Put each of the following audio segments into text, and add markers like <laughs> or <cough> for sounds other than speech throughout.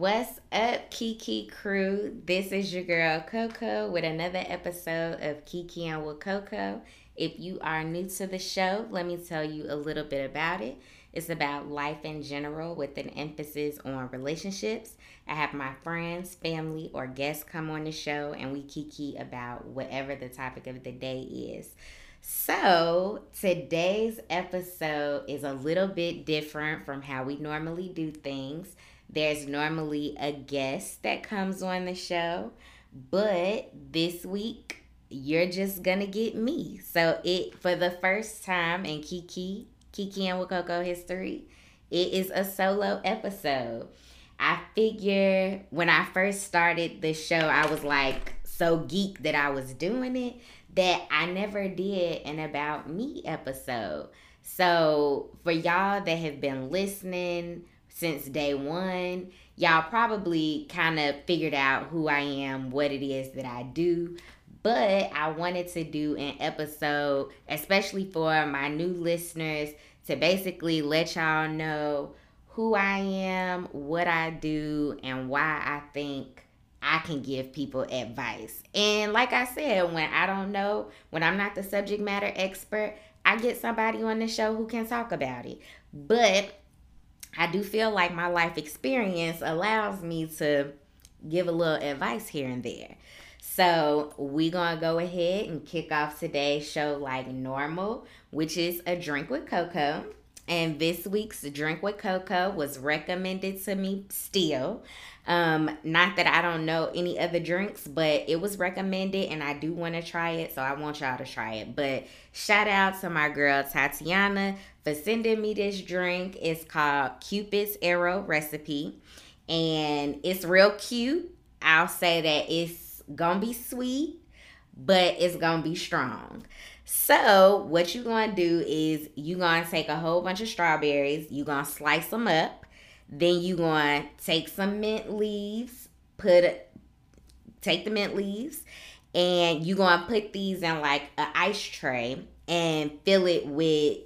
What's up, Kiki crew? This is your girl Coco with another episode of Kiki and with Coco. If you are new to the show, let me tell you a little bit about it. It's about life in general with an emphasis on relationships. I have my friends, family, or guests come on the show and we kiki about whatever the topic of the day is. So, today's episode is a little bit different from how we normally do things. There's normally a guest that comes on the show, but this week you're just gonna get me. So, it for the first time in Kiki, Kiki and Wakoko history, it is a solo episode. I figure when I first started the show, I was like so geek that I was doing it that I never did an About Me episode. So, for y'all that have been listening since day one, y'all probably kind of figured out who I am, what it is that I do. But I wanted to do an episode, especially for my new listeners, to basically let y'all know who I am, what I do, and why I think I can give people advice. And like I said, when I don't know, when I'm not the subject matter expert, I get somebody on the show who can talk about it. But I do feel like my life experience allows me to give a little advice here and there. So we're gonna go ahead and kick off today's show like normal, which is a drink with Coco. And this week's drink with Coco was recommended to me still. Um, not that I don't know any other drinks, but it was recommended and I do want to try it, so I want y'all to try it. But shout out to my girl Tatiana for sending me this drink. It's called Cupid's Arrow Recipe, and it's real cute. I'll say that it's gonna be sweet, but it's gonna be strong. So what you're gonna do is you're gonna take a whole bunch of strawberries, you're gonna slice them up then you're to take some mint leaves, put take the mint leaves, and you're to put these in like an ice tray and fill it with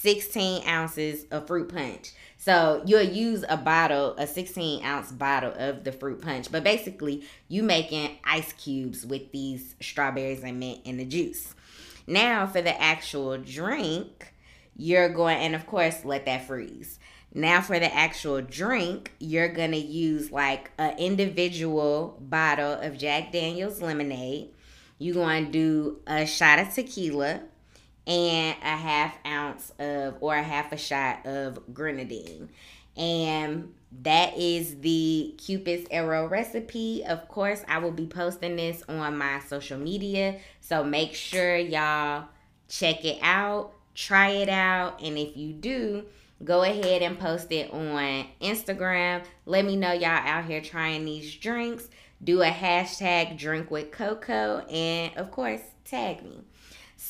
16 ounces of fruit punch. So you'll use a bottle, a 16 ounce bottle of the fruit punch. But basically, you making ice cubes with these strawberries and mint and the juice. Now for the actual drink, you're going and of course let that freeze. Now for the actual drink, you're gonna use like an individual bottle of Jack Daniels lemonade. You're gonna do a shot of tequila and a half ounce of or a half a shot of grenadine. And that is the Cupid's Arrow recipe. Of course, I will be posting this on my social media. So make sure y'all check it out, try it out, and if you do, go ahead and post it on Instagram. Let me know y'all out here trying these drinks. Do a hashtag drink with Coco and of course tag me.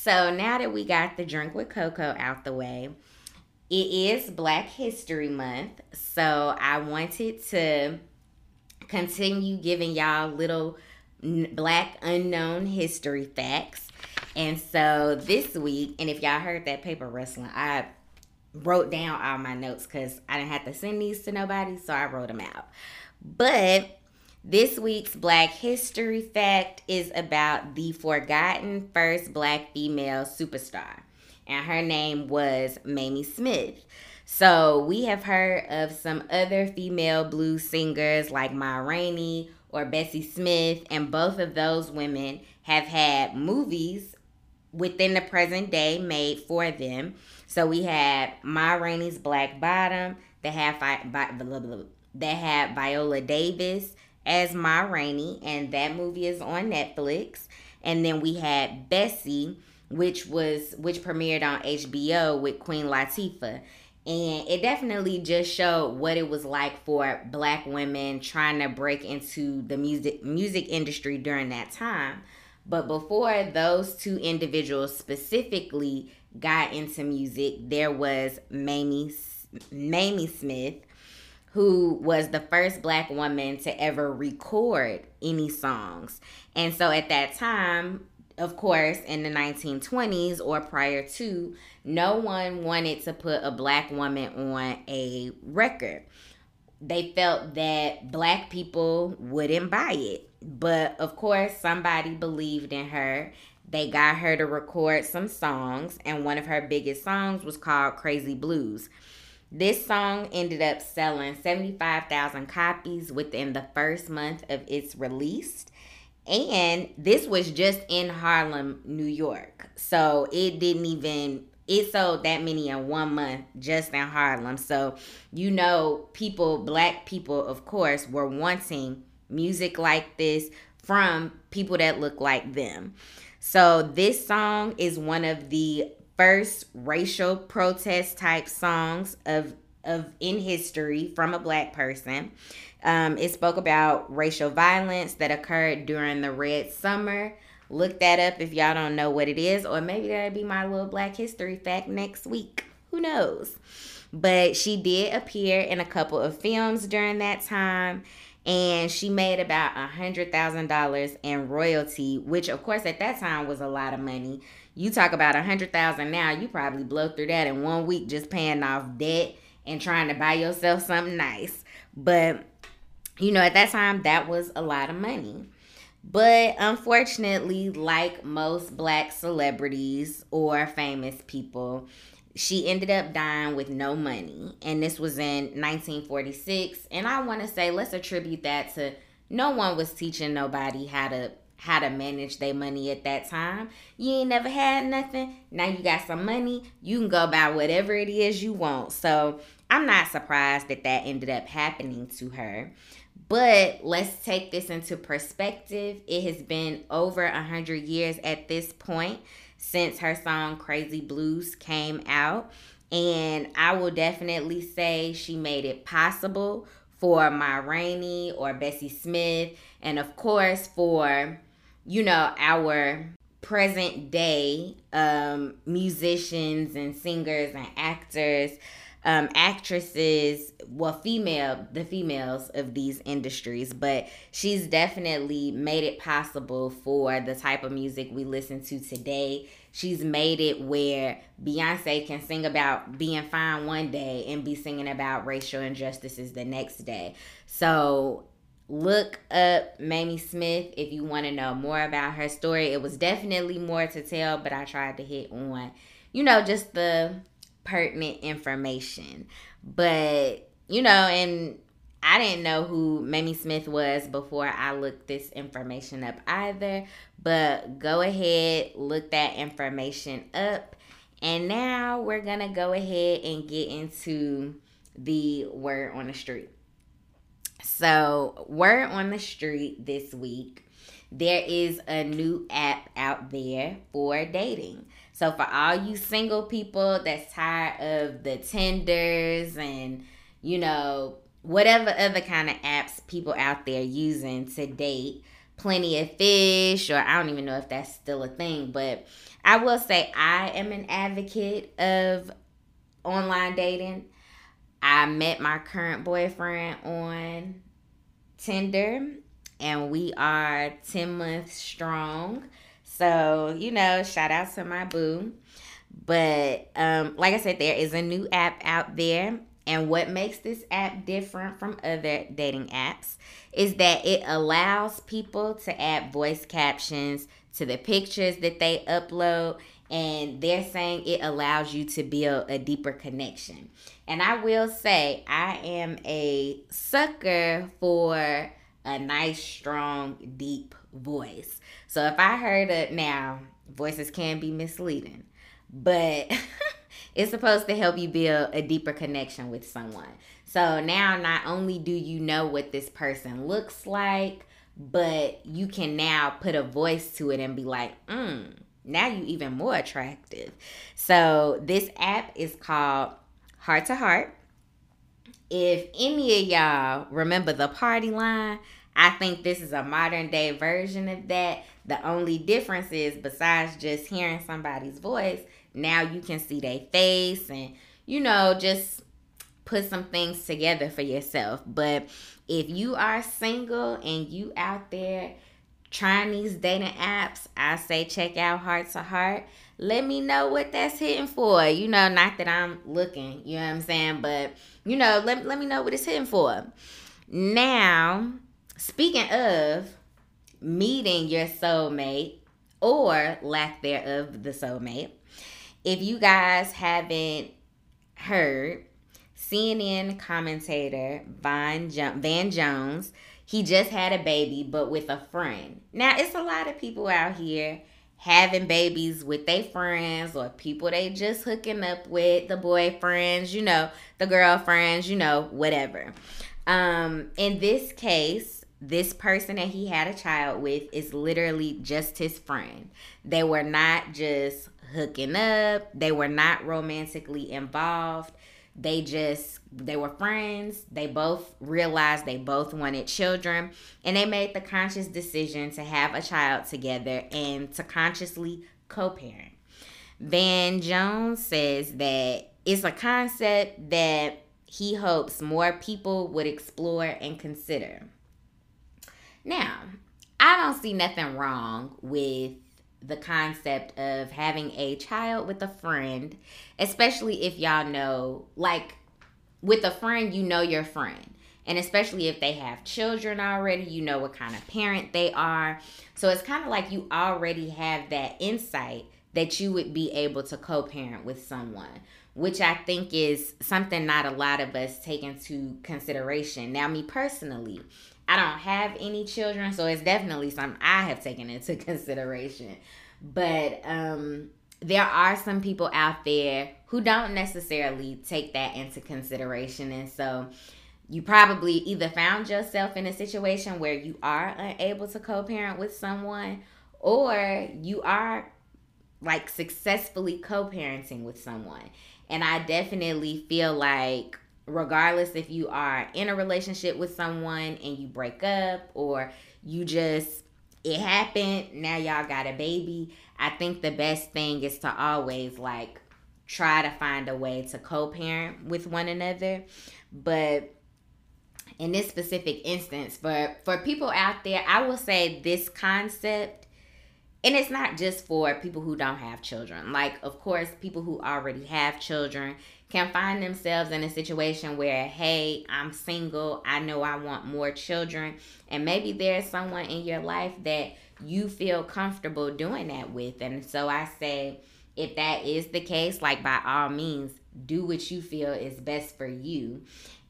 So now that we got the drink with Coco out the way, it is Black History Month. So I wanted to continue giving y'all little black unknown history facts. And so this week, and if y'all heard that paper rustling, I wrote down all my notes because I didn't have to send these to nobody, so I wrote them out. But this week's Black History Fact is about the forgotten first black female superstar, and her name was Mamie Smith. So we have heard of some other female blues singers like Ma Rainey or Bessie Smith, and both of those women have had movies within the present day made for them. So we had Ma Rainey's Black Bottom that had that had Viola Davis as Ma Rainey, and that movie is on Netflix. And then we had Bessie, which was which premiered on HBO with Queen Latifah. And it definitely just showed what it was like for black women trying to break into the music music industry during that time. But before those two individuals specifically got into music, there was Mamie Mamie Smith, who was the first black woman to ever record any songs. And so at that time, of course, in the 1920s or prior to, no one wanted to put a black woman on a record. they felt that black people wouldn't buy it. But of course, somebody believed in her. They got her to record some songs, and one of her biggest songs was called Crazy Blues. This song ended up selling 75,000 copies within the first month of its release. And this was just in Harlem, New York. So it didn't even it sold that many in one month just in Harlem. So, you know, people, black people, of course, were wanting music like this from people that look like them. So, this song is one of the first racial protest type songs of of in history from a black person. Um, it spoke about racial violence that occurred during the Red Summer Look that up if y'all don't know what it is, or maybe that'll be my little Black History fact next week. Who knows? But she did appear in a couple of films during that time, and she made about a hundred thousand dollars in royalty, which of course at that time was a lot of money. You talk about a hundred thousand now, you probably blow through that in one week just paying off debt and trying to buy yourself something nice. But you know, at that time, that was a lot of money. But unfortunately, like most black celebrities or famous people, she ended up dying with no money. And this was in 1946. And I want to say, let's attribute that to no one was teaching nobody how to how to manage their money at that time. You ain't never had nothing. Now you got some money. You can go buy whatever it is you want. So I'm not surprised that that ended up happening to her. But let's take this into perspective. It has been over a hundred years at this point since her song Crazy Blues came out. And I will definitely say she made it possible for Ma Rainey or Bessie Smith, and of course for, you know, our present day um, musicians and singers and actors um, actresses, well, female, the females of these industries, but she's definitely made it possible for the type of music we listen to today. She's made it where Beyonce can sing about being fine one day and be singing about racial injustices the next day. So look up Mamie Smith if you want to know more about her story. It was definitely more to tell, but I tried to hit on, you know, just the pertinent information. But, you know, and I didn't know who Mamie Smith was before I looked this information up either. But go ahead, look that information up. And now we're going to go ahead and get into the word on the street. So, word on the street this week, there is a new app out there for dating. So for all you single people that's tired of the Tinders and you know whatever other kind of apps people out there using to date, plenty of fish or I don't even know if that's still a thing, but I will say I am an advocate of online dating. I met my current boyfriend on Tinder and we are 10 months strong. So, you know, shout out to my boo. But um, like I said, there is a new app out there. And what makes this app different from other dating apps is that it allows people to add voice captions to the pictures that they upload. And they're saying it allows you to build a deeper connection. And I will say, I am a sucker for a nice, strong, deep voice. So if I heard it now, voices can be misleading, but <laughs> it's supposed to help you build a deeper connection with someone. So now not only do you know what this person looks like, but you can now put a voice to it and be like, mm, now you even more attractive. So this app is called Heart to Heart. If any of y'all remember the party line, I think this is a modern day version of that. The only difference is, besides just hearing somebody's voice, now you can see their face and, you know, just put some things together for yourself. But if you are single and you out there trying these dating apps, I say check out Heart to Heart. Let me know what that's hitting for. You know, not that I'm looking, you know what I'm saying, but you know, let, let me know what it's hitting for. Now, speaking of meeting your soulmate or lack thereof the soulmate, if you guys haven't heard, CNN commentator Van, jo- Van Jones, he just had a baby, but with a friend. Now, it's a lot of people out here having babies with their friends or people they just hooking up with, the boyfriends, you know, the girlfriends, you know, whatever. Um, in this case, this person that he had a child with is literally just his friend. They were not just hooking up, they were not romantically involved. They just they were friends. They both realized they both wanted children and they made the conscious decision to have a child together and to consciously co-parent. Van Jones says that it's a concept that he hopes more people would explore and consider. Now, I don't see nothing wrong with the concept of having a child with a friend, especially if y'all know, like, with a friend, you know your friend. And especially if they have children already, you know what kind of parent they are. So it's kind of like you already have that insight that you would be able to co parent with someone, which I think is something not a lot of us take into consideration. Now, me personally, I don't have any children, so it's definitely something I have taken into <laughs> consideration. But um there are some people out there who don't necessarily take that into consideration and so you probably either found yourself in a situation where you are unable to co-parent with someone or you are like successfully co-parenting with someone. And I definitely feel like regardless if you are in a relationship with someone and you break up or you just it happened now y'all got a baby i think the best thing is to always like try to find a way to co-parent with one another. But in this specific instance for for people out there i will say this concept and it's not just for people who don't have children. Like of course people who already have children can find themselves in a situation where, hey, I'm single, I know I want more children, and maybe there's someone in your life that you feel comfortable doing that with. And so I say, if that is the case, like by all means, do what you feel is best for you.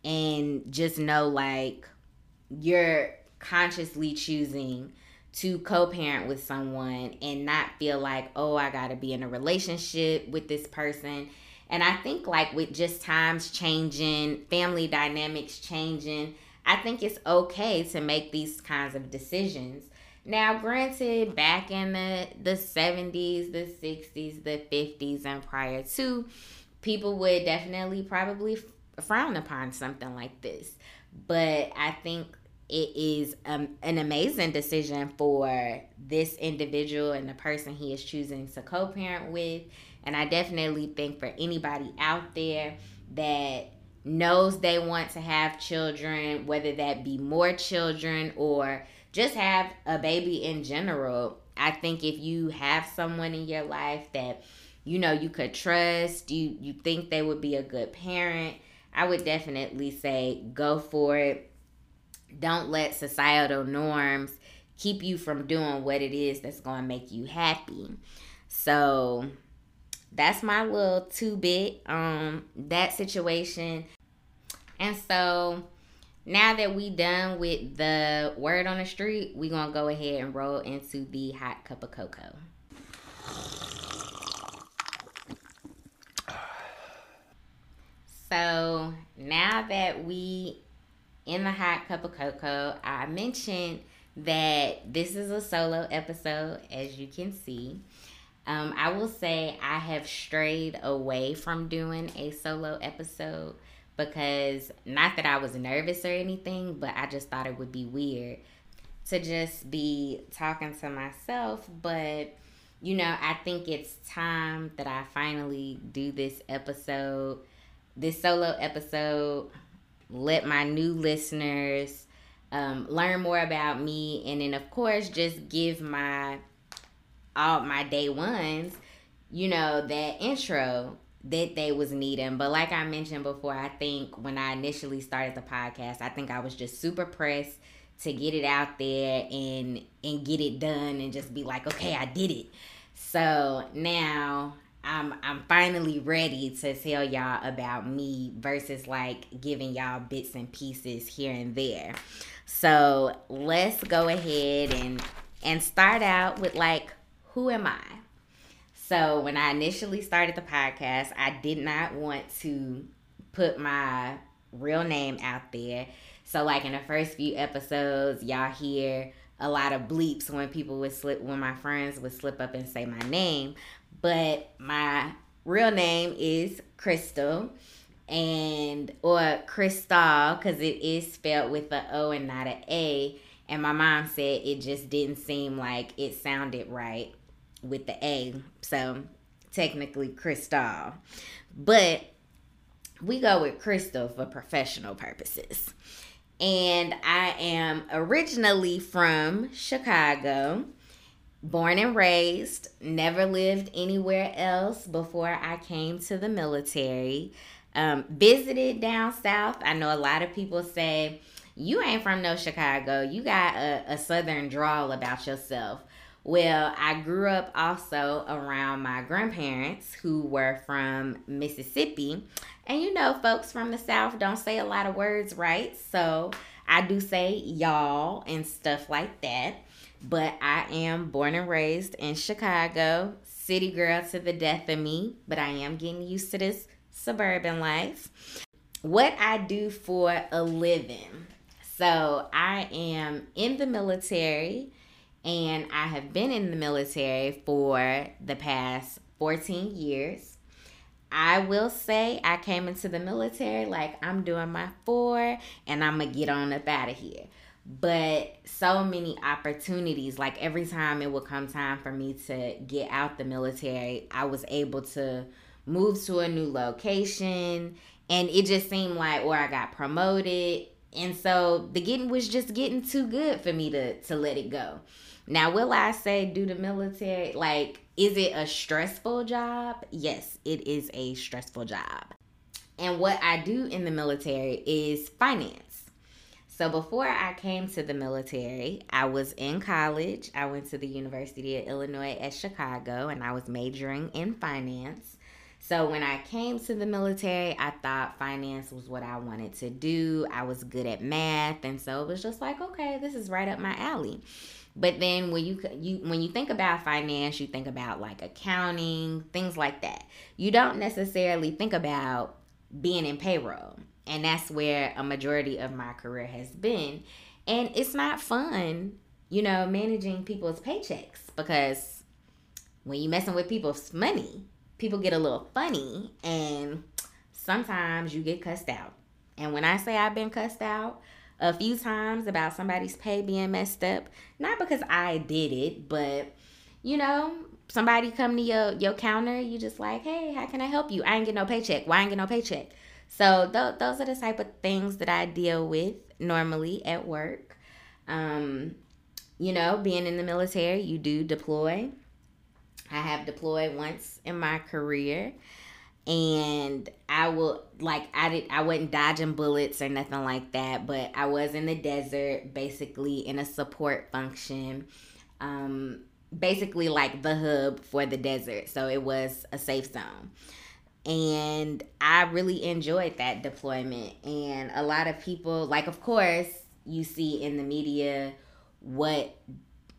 And just know, like, you're consciously choosing to co-parent with someone and not feel like oh i gotta be in a relationship with this person and I think like with just times changing, family dynamics changing, I think it's okay to make these kinds of decisions. Now, granted, back in the, the 70s, the 60s, the 50s, and prior to, people would definitely probably frown upon something like this. But I think it is um, an amazing decision for this individual and the person he is choosing to co parent with and I definitely think for anybody out there that knows they want to have children, whether that be more children or just have a baby in general, I think if you have someone in your life that you know you could trust, you you think they would be a good parent, I would definitely say go for it. Don't let societal norms keep you from doing what it is that's going to make you happy. So, that's my little two bit um that situation. And so now that we done with the word on the street, we gonna go ahead and roll into the hot cup of cocoa. So now that we in the hot cup of cocoa, I mentioned that this is a solo episode, as you can see. Um, I will say I have strayed away from doing a solo episode because not that I was nervous or anything, but I just thought it would be weird to just be talking to myself. But you know, I think it's time that I finally do this episode, this solo episode. Let my new listeners um, learn more about me, and then of course just give my all my day ones, you know, that intro that they was needing. But like I mentioned before, I think when I initially started the podcast, I think I was just super pressed to get it out there and and get it done and just be like, okay, I did it. So now I'm I'm finally ready to tell y'all about me versus like giving y'all bits and pieces here and there. So let's go ahead and and start out with like who am I? So when I initially started the podcast, I did not want to put my real name out there. So like in the first few episodes, y'all hear a lot of bleeps when people would slip when my friends would slip up and say my name. But my real name is Crystal and or Crystal because it is spelled with a O and not an A. And my mom said it just didn't seem like it sounded right with the A. So technically Crystal. But we go with Crystal for professional purposes. And I am originally from Chicago, born and raised, never lived anywhere else before I came to the military. Um, visited down south. I know a lot of people say, You ain't from no Chicago. You got a, a southern drawl about yourself. Well, I grew up also around my grandparents who were from Mississippi. And you know, folks from the South don't say a lot of words right. So I do say y'all and stuff like that. But I am born and raised in Chicago, city girl to the death of me. But I am getting used to this suburban life. What I do for a living. So I am in the military and I have been in the military for the past 14 years. I will say I came into the military like I'm doing my four and I'm gonna get on up out of here. But so many opportunities, like every time it would come time for me to get out the military, I was able to move to a new location and it just seemed like or I got promoted and so the getting was just getting too good for me to to let it go. Now, will I say do the military like is it a stressful job? Yes, it is a stressful job. And what I do in the military is finance. So before I came to the military, I was in college. I went to the University of Illinois at Chicago and I was majoring in finance. So when I came to the military, I thought finance was what I wanted to do. I was good at math, and so it was just like, okay, this is right up my alley. But then when you you when you think about finance, you think about like accounting, things like that. You don't necessarily think about being in payroll. And that's where a majority of my career has been. And it's not fun, you know, managing people's paychecks because when you're messing with people's money, people get a little funny and sometimes you get cussed out. And when I say I've been cussed out, a few times about somebody's pay being messed up. Not because I did it, but you know, somebody come to your your counter, you just like, hey, how can I help you? I ain't get no paycheck. Why I ain't get no paycheck? So th- those are the type of things that I deal with normally at work. Um, you know, being in the military, you do deploy. I have deployed once in my career and I will like I did I wasn't dodging bullets or nothing like that, but I was in the desert basically in a support function. Um basically like the hub for the desert. So it was a safe zone. And I really enjoyed that deployment. And a lot of people like of course you see in the media what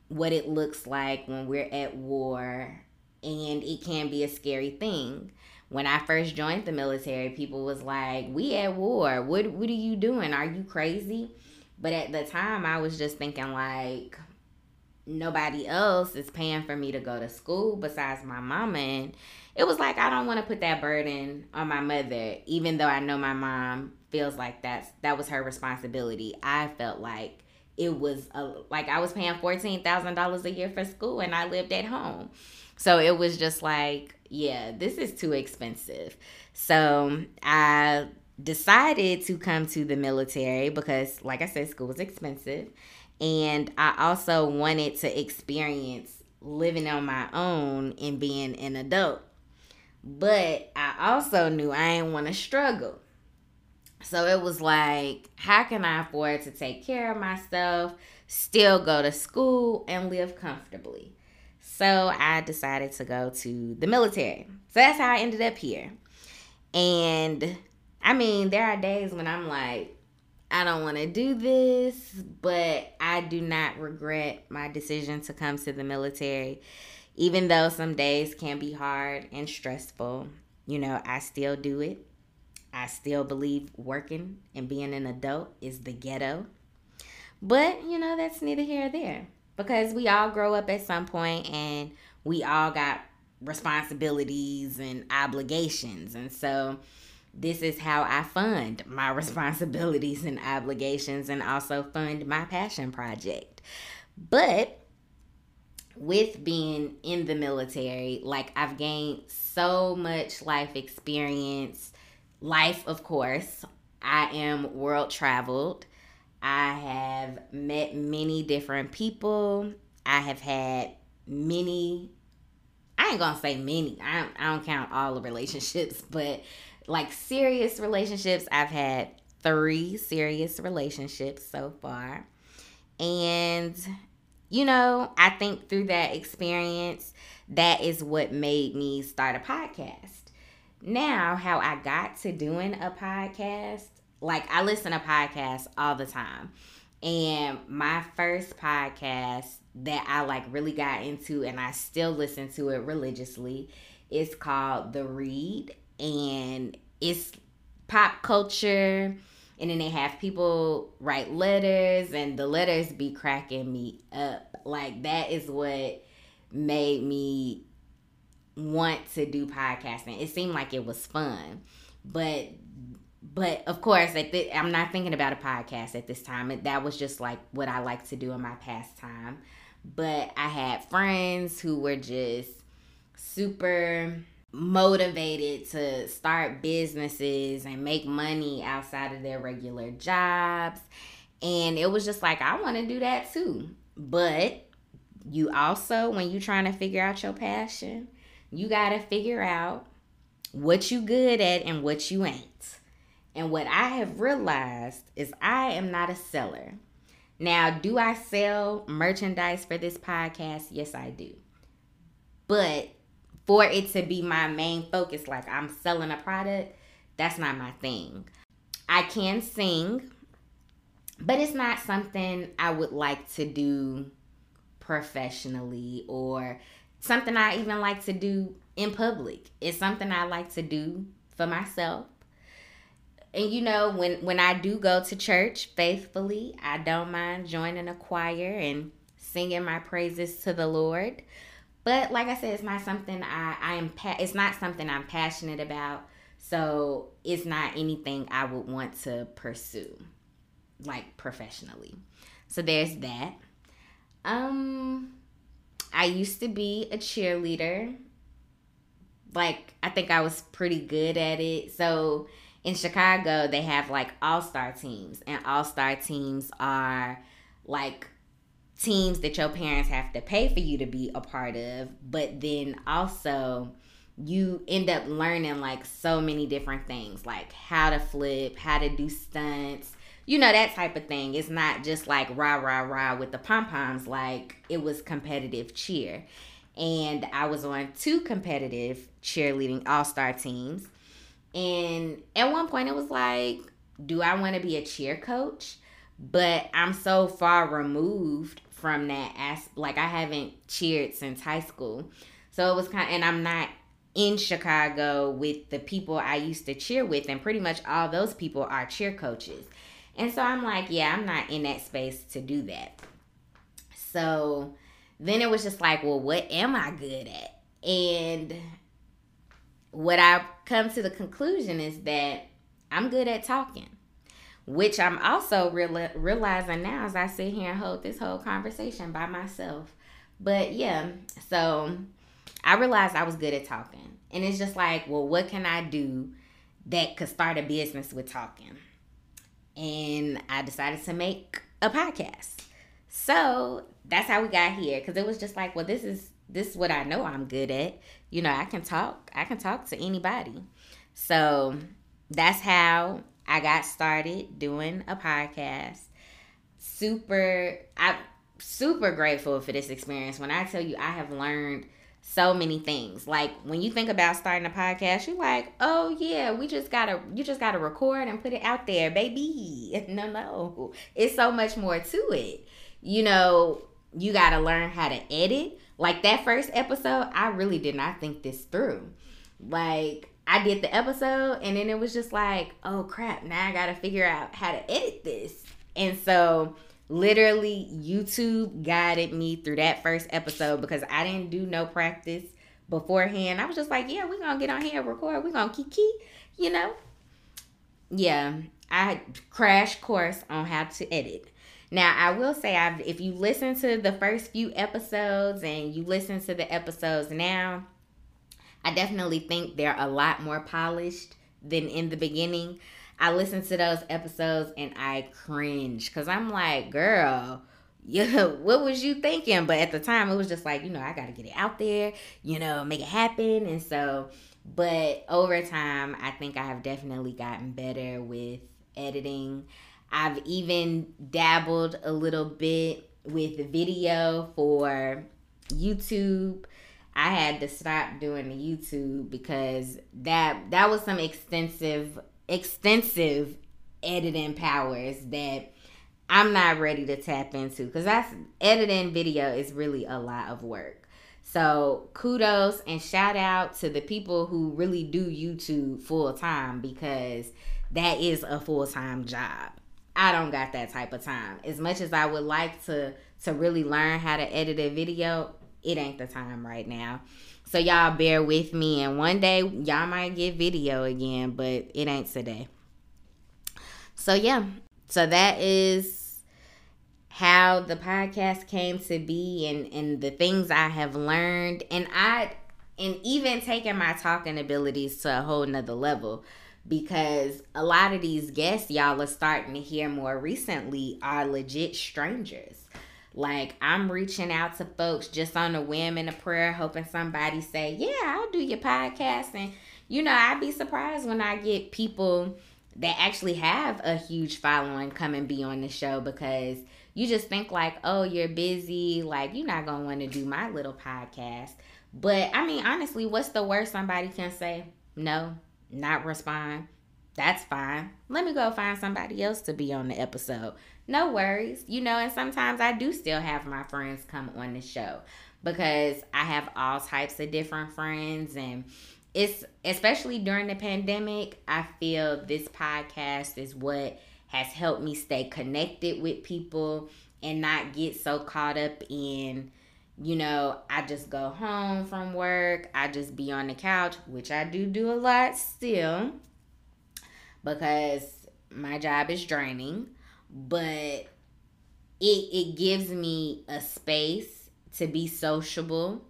what it looks like when we're at war and it can be a scary thing when I first joined the military, people was like, "We at war. What what are you doing? Are you crazy?" But at the time, I was just thinking like nobody else is paying for me to go to school besides my mama and it was like I don't want to put that burden on my mother even though I know my mom feels like that's that was her responsibility. I felt like it was a, like I was paying $14,000 a year for school and I lived at home. So it was just like, yeah, this is too expensive. So I decided to come to the military because, like I said, school was expensive. And I also wanted to experience living on my own and being an adult. But I also knew I didn't want to struggle. So it was like, how can I afford to take care of myself, still go to school, and live comfortably? So I decided to go to the military. So that's how I ended up here. And I mean, there are days when I'm like, I don't want to do this, but I do not regret my decision to come to the military. Even though some days can be hard and stressful, you know, I still do it. I still believe working and being an adult is the ghetto. But, you know, that's neither here or there because we all grow up at some point and we all got responsibilities and obligations. And so, this is how I fund my <laughs> responsibilities and obligations and also fund my passion project. But with being in the military, like I've gained so much life experience. Life, of course. I am world traveled. I have met many different people. I have had many, I ain't gonna say many, I don't, I don't count all the relationships, <laughs> but like serious relationships, I've had three serious relationships so far. And, you know, I think through that experience, that is what made me start a podcast. Now, how I got to doing a podcast, like I listen to podcasts all the time. And my first podcast that I like really got into and I still listen to it religiously is called The Read. And it's pop culture. And then they have people write letters and the letters be cracking me up. Like that is what made me want to do podcasting it seemed like it was fun but but of course the, i'm not thinking about a podcast at this time that was just like what i like to do in my pastime but i had friends who were just super motivated to start businesses and make money outside of their regular jobs. And it was just like, I want to do that too. But you also, when you're trying to figure out your passion, you got to figure out what you good at and what you ain't. And what I have realized is I am not a seller. Now, do I sell merchandise for this podcast? Yes, I do. But for it to be my main focus, like I'm selling a product, that's not my thing. I can sing, but it's not something I would like to do professionally or something I even like to do in public. It's something I like to do for myself. And you know, when when I do go to church faithfully, I don't mind joining a choir and singing my praises to the Lord. But like I said, it's not something I, I am pa- it's not something I'm passionate about. So it's not anything I would want to pursue like professionally. So there's that. Um I used to be a cheerleader. Like I think I was pretty good at it. So in Chicago, they have like all-star teams and all-star teams are like teams that your parents have to pay for you to be a part of, but then also you end up learning like so many different things, like how to flip, how to do stunts, you know, that type of thing. It's not just like rah, rah, rah with the pom poms, like it was competitive cheer. And I was on two competitive cheerleading all star teams. And at one point, it was like, do I want to be a cheer coach? But I'm so far removed from that as like I haven't cheered since high school. So it was kind of, and I'm not in Chicago with the people I used to cheer with and pretty much all those people are cheer coaches. And so I'm like, yeah, I'm not in that space to do that. So then it was just like, well, what am I good at? And what I've come to the conclusion is that I'm good at talking which I'm also real- realizing now as I sit here and hold this whole conversation by myself. But yeah, so I realized I was good at talking. And it's just like, well, what can I do that could start a business with talking. And I decided to make a podcast. So that's how we got here because it was just like, well, this is this is what I know I'm good at. You know, I can talk. I can talk to anybody. So that's how I got started doing a podcast. Super I am super grateful for this experience. When I tell you I have learned so many things. Like when you think about starting a podcast, you're like, "Oh yeah, we just got to you just got to record and put it out there, baby." <laughs> No, no. It's so much more to it. You know, you got to learn how to edit. Like that first episode, I really did not think this through. Like I did the episode and then it was just like, "Oh crap, now I got to figure out how to edit this." And so literally YouTube guided me through that first episode because I didn't do no practice beforehand. I was just like, yeah, we're gonna get on here and record, we're gonna kiki, you know. Yeah, I crash course on how to edit. Now I will say I've if you listen to the first few episodes and you listen to the episodes now, I definitely think they're a lot more polished than in the beginning. I listened to those episodes and I cringe because I'm like, girl, yeah, <laughs> what was you thinking? But at the time, it was just like, you know, I got to get it out there, you know, make it happen. And so, but over time, I think I have definitely gotten better with editing. I've even dabbled a little bit with video for YouTube. I had to stop doing the YouTube because that that was some extensive extensive editing powers that I'm not ready to tap into because that's editing video is really a lot of work. So kudos and shout out to the people who really do YouTube full time because that is a full time job. I don't got that type of time. As much as I would like to to really learn how to edit a video, it ain't the time right now. So y'all bear with me and one day y'all might get video again, but it ain't today. So yeah. So that is how the podcast came to be and and the things I have learned and I and even taking my talking abilities to a whole nother level because a lot of these guests y'all are starting to hear more recently are legit strangers like I'm reaching out to folks just on a whim and a prayer, hoping somebody say, "Yeah, I'll do your podcast." And you know, I'd be surprised when I get people that actually have a huge following come and be on the show because you just think like, "Oh, you're busy, like you're not gonna want to do my little podcast." But I mean, honestly, what's the worst somebody can say? No, not respond. That's fine. Let me go find somebody else to be on the episode no worries. You know, and sometimes I do still have my friends come on the show because I have all types of different friends and it's especially during the pandemic, I feel this podcast is what has helped me stay connected with people and not get so caught up in you know, I just go home from work, I just be on the couch, which I do do a lot still because my job is draining but it it gives me a space to be sociable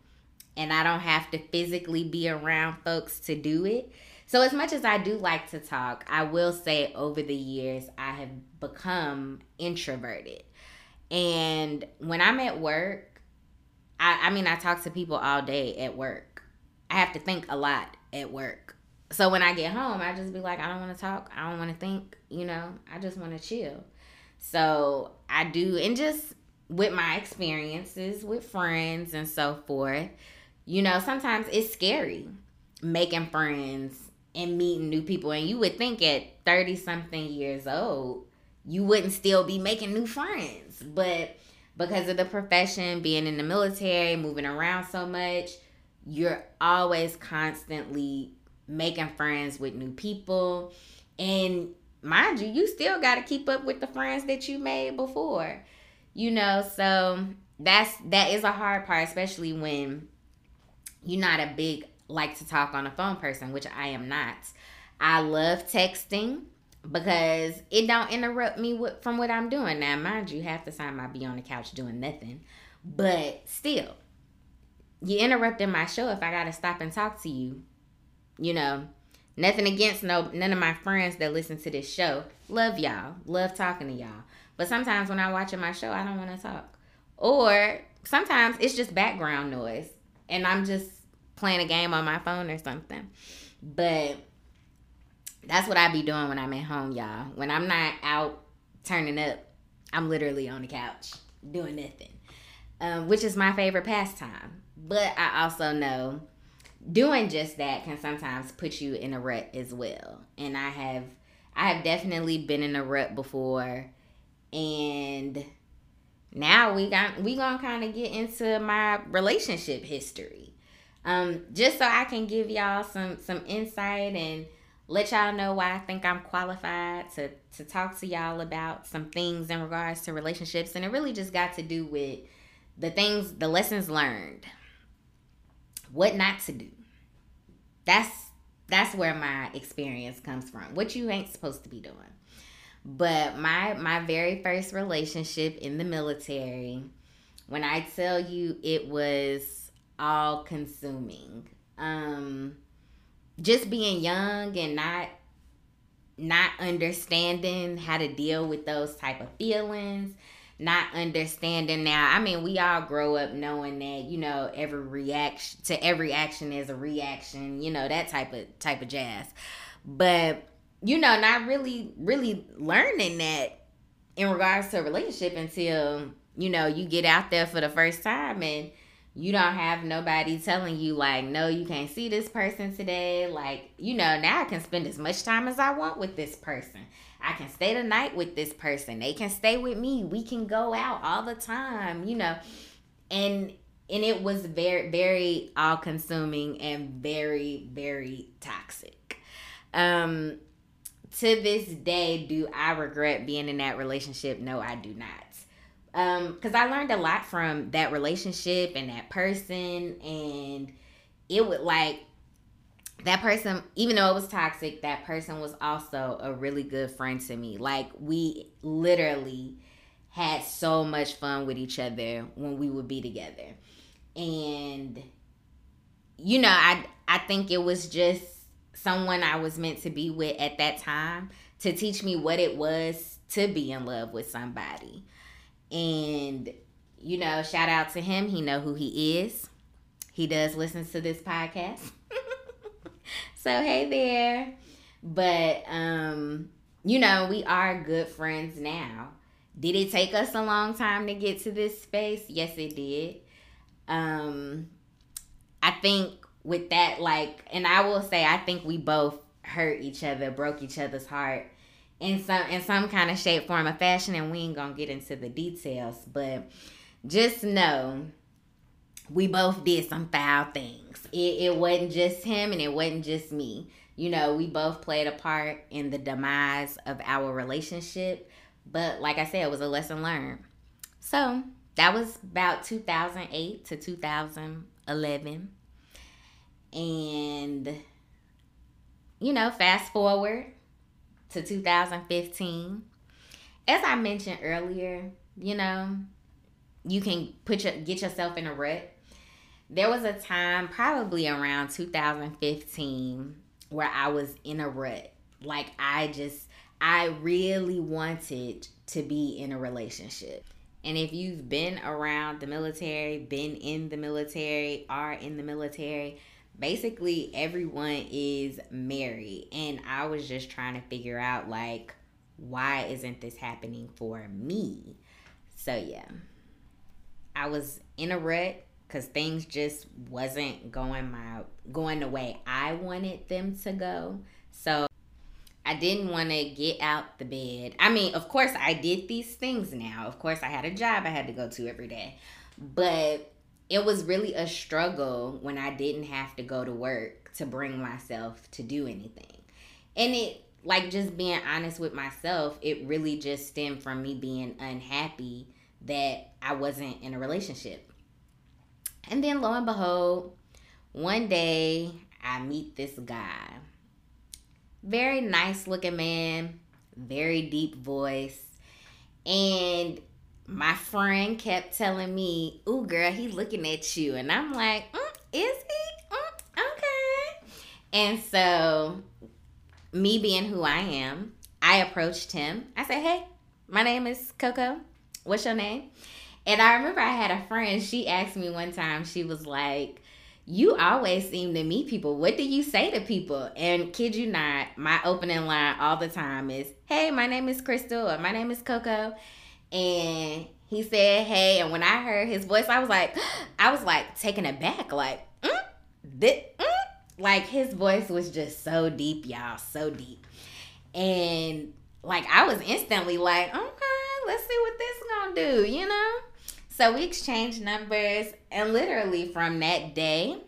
and I don't have to physically be around folks to do it. So as much as I do like to talk, I will say over the years I have become introverted. And when I'm at work, I, I mean I talk to people all day at work. I have to think a lot at work. So when I get home, I just be like, I don't want to talk. I don't want to think. You know, I just want to chill. So I do, and just with my experiences with friends and so forth, you know, sometimes it's scary making friends and meeting new people. And you would think at 30 something years old, you wouldn't still be making new friends. But because of the profession, being in the military, moving around so much, you're always constantly making friends with new people. And mind you, you still got to keep up with the friends that you made before. You know, so that's that is a hard part, especially when you're not a big like to talk on the phone person, which I am not. I love texting because it don't interrupt me with, from what I'm doing. Now, mind you, half the time I be on the couch doing nothing, but still, you interrupting my show if I gotta stop and talk to you. You know, Nothing against no none of my friends that listen to this show. Love y'all. Love talking to y'all. But sometimes when I'm watching my show, I don't want to talk. Or sometimes it's just background noise and I'm just playing a game on my phone or something. But that's what I be doing when I'm at home, y'all. When I'm not out turning up, I'm literally on the couch doing nothing, um, which is my favorite pastime. But I also know doing just that can sometimes put you in a rut as well. And I have I have definitely been in a rut before. And now we got we gonna kind of get into my relationship history. Um just so i can give y'all some some insight and let y'all know why i think i'm qualified to to talk to y'all about some things in regards to relationships. And it really just got to do with the things the lessons learned. What not to do that's that's where my experience comes from what you ain't supposed to be doing but my my very first relationship in the military, when I tell you it was all consuming. Um just being young and not not understanding how to deal with those type of feelings not understanding now. I mean we all grow up knowing that you know every reaction to every action is a reaction you know that type of type of jazz. But you know, not really, really learning that in regards to a relationship until, you know, you get out there for the first time and you don't have nobody telling you, like, no, you can't see this person today. Like, you know, now I can spend as much time as I want with this person. I can stay the night with this person. They can stay with me. We can go out all the time, you know. And and it was very very all consuming and very very toxic. Um to this day, do I regret being in that relationship? No, I do not. Um, because I learned a lot from that relationship and that person, and it would like that person, even though it was toxic, that person was also a really good friend to me. Like we literally had so much fun with each other when we would be together. And you know, I I think it was just someone I was meant to be with at that time to teach me what it was to be in love with somebody. And you know, shout out to him. He know who he is. He does listen to this podcast. <laughs> so hey there. But um you know, we are good friends now. Did it take us a long time to get to this space? Yes, it did. Um I think with that, like, and I will say, I think we both hurt each other, broke each other's heart in some in some kind of shape, form, or fashion, and we ain't gonna get into the details, but just know we both did some foul things. It, it wasn't just him and it wasn't just me. You know, we both played a part in the demise of our relationship, but like I said, it was a lesson learned. So that was about 2008 to 2011. And, you know, fast forward to 2015. As I mentioned earlier, you know, you can put your get yourself in a rut. There was a time probably around 2015 where I was in a rut. Like I just I really wanted to be in a relationship. And if you've been around the military, been in the military, are in the military, basically everyone is married. And i was just trying to figure out like why isn't this happening for me? So yeah. I was in a rut because things just wasn't going my going the way i wanted them to go. So i didn't want to get out the bed. I mean of course i did these things now. Of course i had a job i had to go to every day. But it was really a struggle when I didn't have to go to work to bring myself to do anything. And it, like, just being honest with myself, it really just stemmed from me being unhappy that I wasn't in a relationship. And then lo and behold, one day I meet this guy. Very nice looking man, very deep voice. And my friend kept telling me, "Ooh, girl, he looking at you," and I'm like, mm, "Is he? Mm, okay." And so, me being who I am, I approached him. I said, Hey, my name is Coco. What's your name? And I remember I had a friend, she asked me one time, she was like, You always seem to meet people. What do you say to people? And kid you not, my opening line all the time is, Hey, my name is Crystal, or my name is Coco. And he said, Hey, and when I heard his voice, I was like, <gasps> I was like taken aback, like, mm, this, mm. like his voice was just so deep, y'all, so deep. And like I was instantly like, okay, let's see what this gonna do, you know? So we exchanged numbers and literally from that day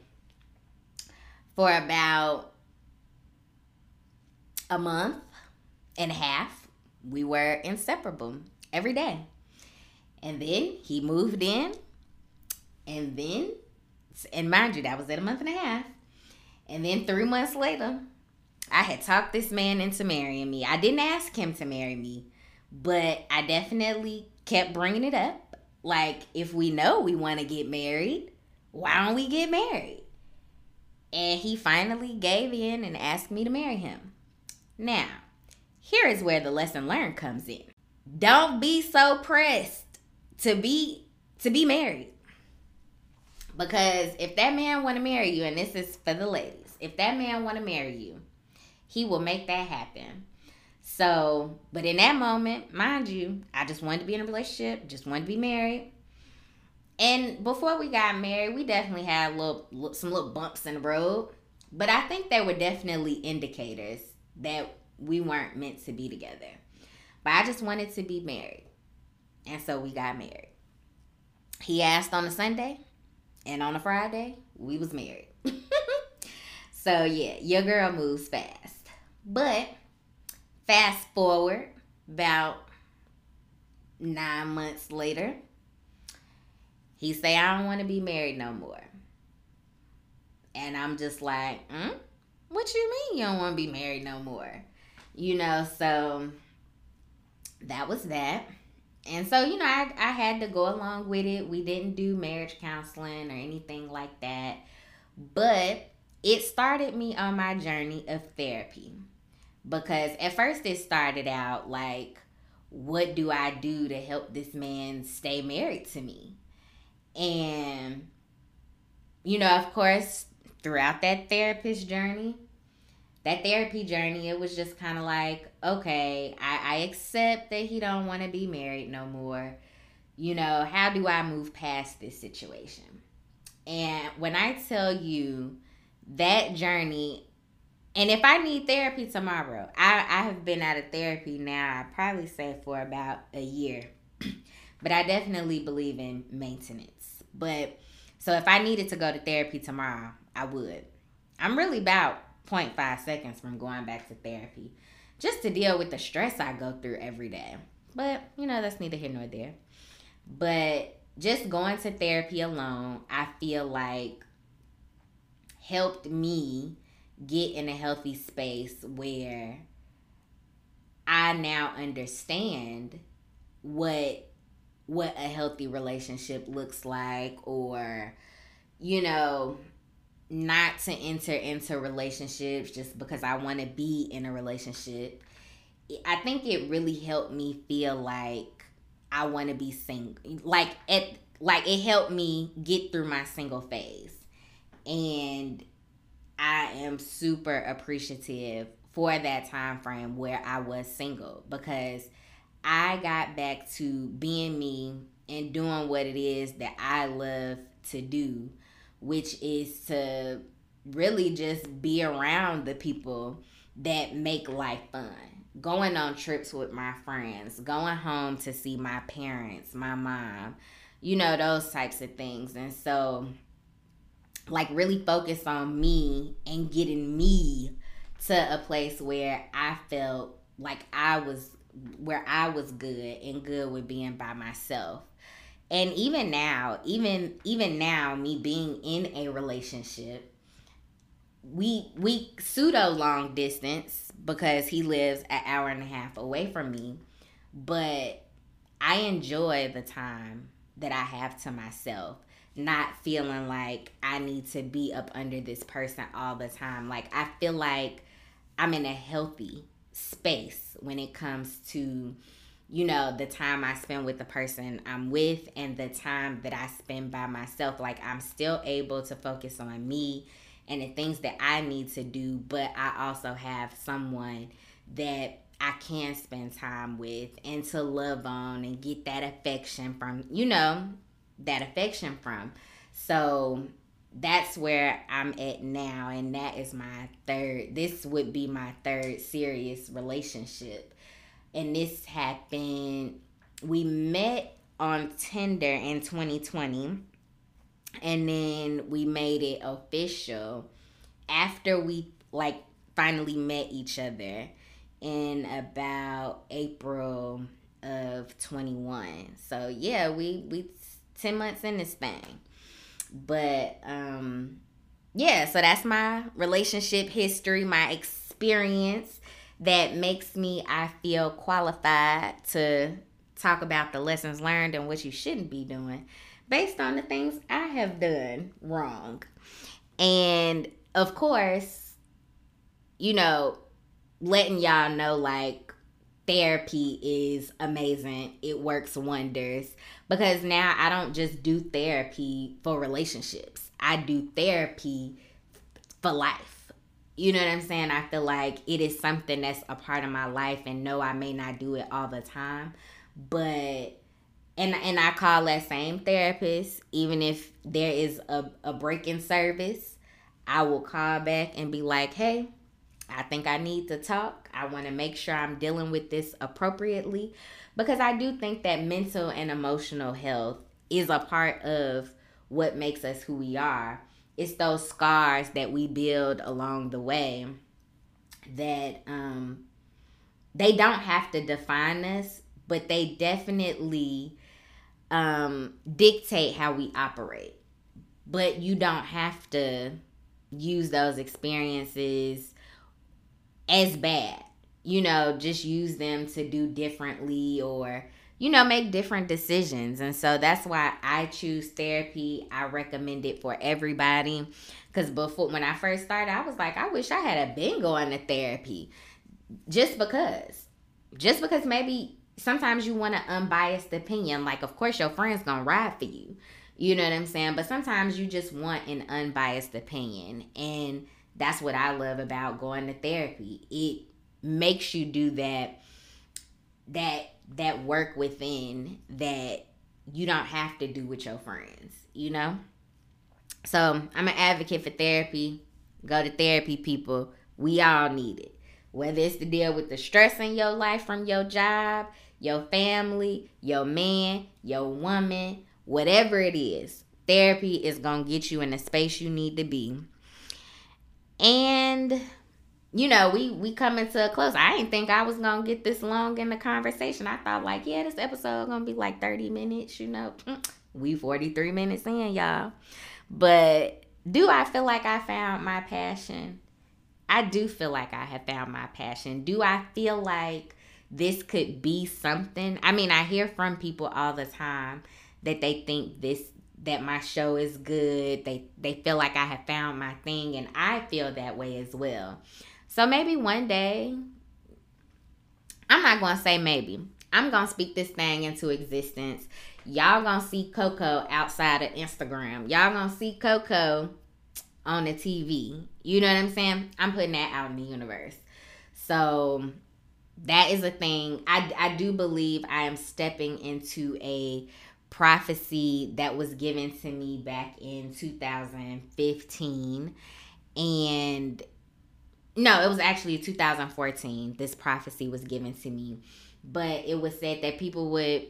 for about a month and a half, we were inseparable every day. And then he moved in. And then, and mind you, that was at a month and a half. And then three months later, I had talked this man into marrying me. I didn't ask him to marry me, but I definitely kept bringing it up. Like, if we know we want to get married, why don't we get married? And he finally gave in and asked me to marry him. Now, here is where the lesson learned comes in. Don't be so pressed to be to be married. Because if that man want to marry you and this is for the ladies, if that man want to marry you, he will make that happen. So, but in that moment, mind you, I just wanted to be in a relationship, just wanted to be married. And before we got married, we definitely had little some little bumps in the road, but I think they were definitely indicators that we weren't meant to be together. But I just wanted to be married. And so we got married. He asked on a Sunday, and on a Friday, we was married. <laughs> so yeah, your girl moves fast. But fast forward about nine months later, he say, I don't want to be married no more. And I'm just like, mm? what you mean you don't want to be married no more? You know, so that was that. And so, you know, I, I had to go along with it. We didn't do marriage counseling or anything like that. But it started me on my journey of therapy because at first it started out like what do I do to help this man stay married to me? And you know, of course, throughout that therapist journey, that therapy journey, it was just kind of like, okay, I, I accept that he don't want to be married no more. You know, how do I move past this situation? And when I tell you that journey and if I need therapy tomorrow, I, I have been out of therapy now, I probably say for about a year. <clears throat> but I definitely believe in maintenance. But so if I needed to go to therapy tomorrow, I would. I'm really about 0.5 seconds from going back to therapy just to deal with the stress I go through every day. But, you know, that's neither here nor there. But just going to therapy alone, I feel like helped me get in a healthy space where I now understand what what a healthy relationship looks like or you know not to enter into relationships just because I want to be in a relationship. I think it really helped me feel like I want to be single. Like it like it helped me get through my single phase. And I am super appreciative for that time frame where I was single because I got back to being me and doing what it is that I love to do, which is to really just be around the people that make life fun. Going on trips with my friends, going home to see my parents, my mom, you know, those types of things. And so like really focus on me and getting me to a place where I felt like I was where I was good and good with being by myself. And even now, even even now me being in a relationship, we we pseudo long distance because he lives an hour and a half away from me, but I enjoy the time that I have to myself. Not feeling like I need to be up under this person all the time. Like I feel like I'm in a healthy space when it comes to you know the time I spend with the person I'm with and the time that I spend by myself like I'm still able to focus on me and the things that I need to do but I also have someone that I can spend time with and to love on and get that affection from you know that affection from so that's where I'm at now, and that is my third. This would be my third serious relationship, and this happened. We met on Tinder in 2020, and then we made it official after we like finally met each other in about April of 21. So yeah, we we 10 months in this thing. But um yeah, so that's my relationship history, my experience that makes me I feel qualified to talk about the lessons learned and what you shouldn't be doing based on the things I have done wrong. And of course, you know, letting y'all know like therapy is amazing. It works wonders because now I don't just do therapy for relationships. I do therapy for life. You know what I'm saying? I feel like it is something that's a part of my life and no I may not do it all the time, but and and I call that same therapist even if there is a a break in service, I will call back and be like, "Hey, I think I need to talk. I want to make sure I'm dealing with this appropriately because I do think that mental and emotional health is a part of what makes us who we are. It's those scars that we build along the way that um they don't have to define us, but they definitely um dictate how we operate. But you don't have to use those experiences as bad. You know, just use them to do differently or, you know, make different decisions. And so that's why I choose therapy. I recommend it for everybody. Because before, when I first started, I was like, I wish I had a been going to therapy. Just because. Just because maybe sometimes you want an unbiased opinion. Like, of course, your friend's to ride for you. You know what I'm saying? But sometimes you just want an unbiased opinion. And that's what I love about going to therapy. It makes you do that that that work within that you don't have to do with your friends, you know? So, I'm an advocate for therapy. Go to therapy, people. We all need it. Whether it's to deal with the stress in your life from your job, your family, your man, your woman, whatever it is, therapy is going to get you in the space you need to be and you know, we we coming to a close. I didn't think I was gonna get this long in the conversation. I thought like, yeah, this episode gonna be like 30 minutes, you know. Mm, we 43 minutes in, y'all. But do I feel like I found my passion? I do feel like I have found my passion. Do I feel like this could be something? I mean, I hear from people all the time that they think this that my show is good. They they feel like I have found my thing and I feel that way as well. So maybe one day I'm not going to say maybe. I'm going to speak this thing into existence. Y'all going to see Coco outside of Instagram. Y'all going to see Coco on the TV. You know what I'm saying? I'm putting that out in the universe. So that is a thing. I I do believe I am stepping into a prophecy that was given to me back in 2015 and no it was actually 2014 this prophecy was given to me but it was said that people would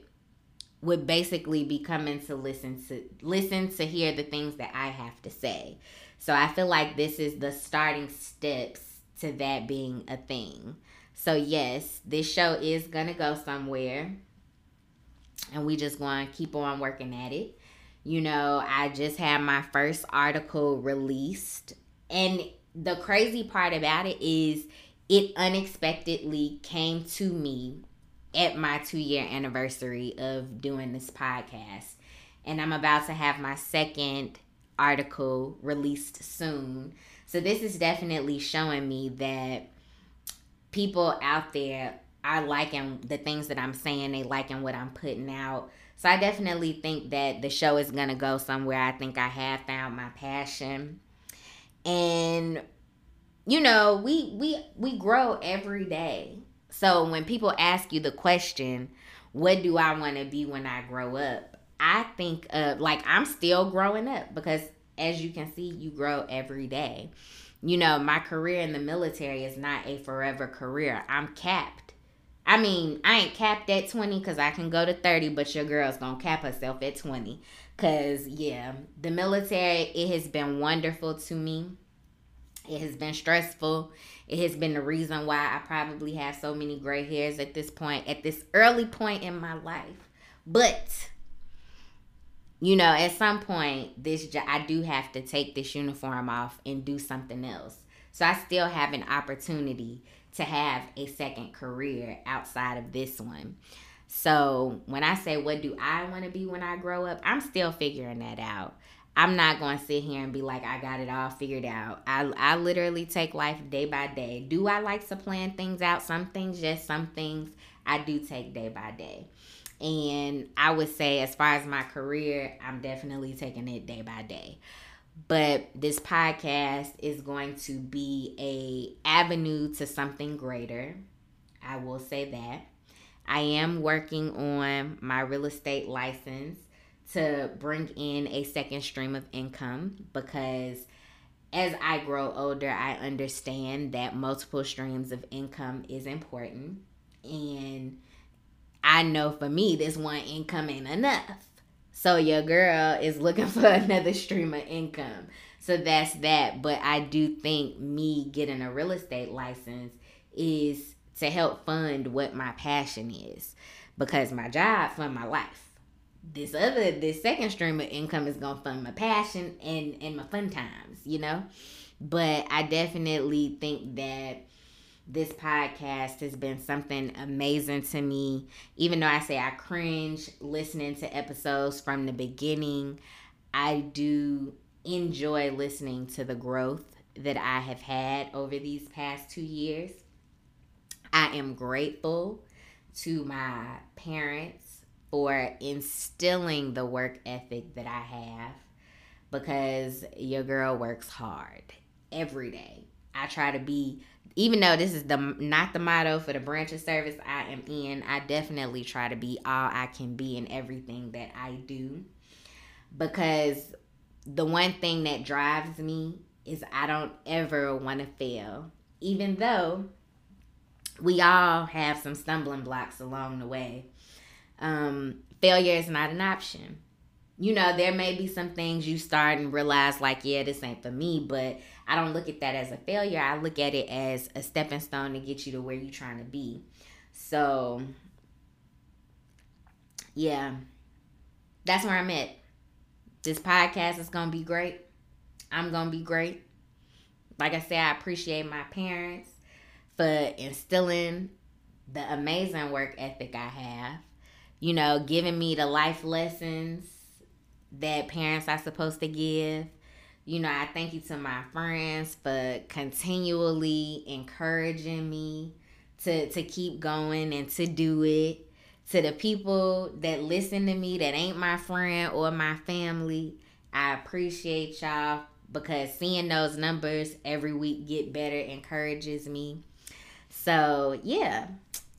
would basically be coming to listen to listen to hear the things that I have to say. So I feel like this is the starting steps to that being a thing. So yes, this show is to go somewhere and we just to keep on working at it. You know, I just had my first article released, and the crazy part about it is it unexpectedly came to me at my two year anniversary of doing this podcast. and I'm about to have my second article released soon. So this is definitely showing me that people out there are liking the things that I'm saying, they liking what I'm putting out. So I definitely think that the show is gonna go somewhere. I think I have found my passion. And you know, we we we grow every day. So when people ask you the question, what do I want to be when I grow up? I think of like I'm still growing up because as you can see, you grow every day. You know, my career in the military is not a forever career. I'm capped. I mean, I ain't capped at 20 because I can go to 30, but your girl's gonna cap herself at 20. Because, yeah, the military, it has been wonderful to me. It has been stressful. It has been the reason why I probably have so many gray hairs at this point, at this early point in my life. But you know, at some point, this I do have to take this uniform off and do something else. So I still have an opportunity to have a second career outside of this one. So when I say what do I want to be when I grow up, I'm still figuring that out. I'm not going to sit here and be like I got it all figured out. I I literally take life day by day. Do I like to plan things out? Some things, yes, some things I do take day by day. And I would say, as far as my career, I'm definitely taking it day by day. But this podcast is going to be a avenue to something greater. I will say that. I am working on my real estate license to bring in a second stream of income because as I grow older, I understand that multiple streams of income is important. And I know for me, this one income ain't enough. So your girl is looking <laughs> for another stream of income. So that's that. But I do think me getting a real estate license is to help fund what my passion is. Because my job fund my life. This other this second stream of income is gonna fund my passion and, and my fun times, you know? But I definitely think that this podcast has been something amazing to me. Even though I say I cringe listening to episodes from the beginning, I do enjoy listening to the growth that I have had over these past two years. I am grateful to my parents for instilling the work ethic that I have because your girl works hard every day. I try to be even though this is the not the motto for the branch of service I am in, I definitely try to be all I can be in everything that I do. Because the one thing that drives me is I don't ever want to fail. Even though we all have some stumbling blocks along the way. Um, failure is not an option. You know, there may be some things you start and realize, like, yeah, this ain't for me, but I don't look at that as a failure. I look at it as a stepping stone to get you to where you're trying to be. So, yeah, that's where I'm at. This podcast is going to be great. I'm going to be great. Like I said, I appreciate my parents for instilling the amazing work ethic I have. You know, giving me the life lessons that parents are supposed to give you know, I thank you to my friends for continually encouraging me to to keep going and to do it. To the people that listen to me that ain't my friend or my family, I appreciate y'all because seeing those numbers every week get better encourages me. So, yeah,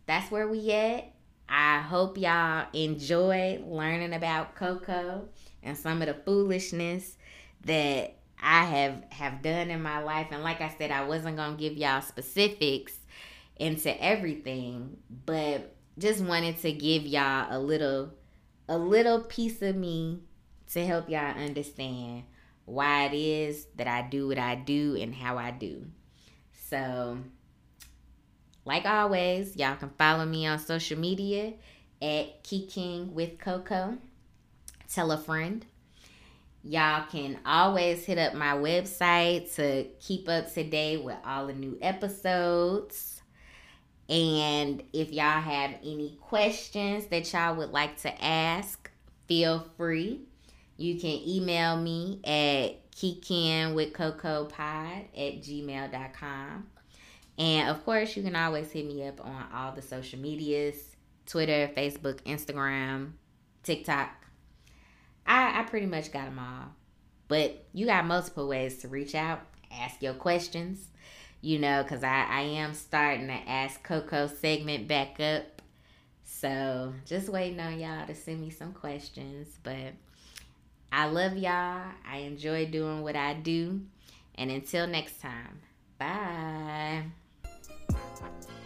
that's where we at. I hope y'all enjoy learning about Coco and some of the foolishness that I have have done in my life. And like I said, I wasn't gonna give y'all specifics into everything, but just wanted to give y'all a little a little piece of me to help y'all understand why it is that I do what I do and how I do. So, like always, y'all can follow me on social media at King with Coco. Tell a friend. Y'all can always hit up my website to keep up to date with all the new episodes. And if y'all have any questions that y'all would like to ask, feel free. You can email me at kikin with coco pod at gmail.com. And of course, you can always hit me up on all the social medias Twitter, Facebook, Instagram, TikTok. I, I pretty much got them all. But you got multiple ways to reach out, ask your questions, you know, because I, I am starting to Ask Coco segment back up. So just waiting on y'all to send me some questions. But I love y'all. I enjoy doing what I do. And until next time, bye.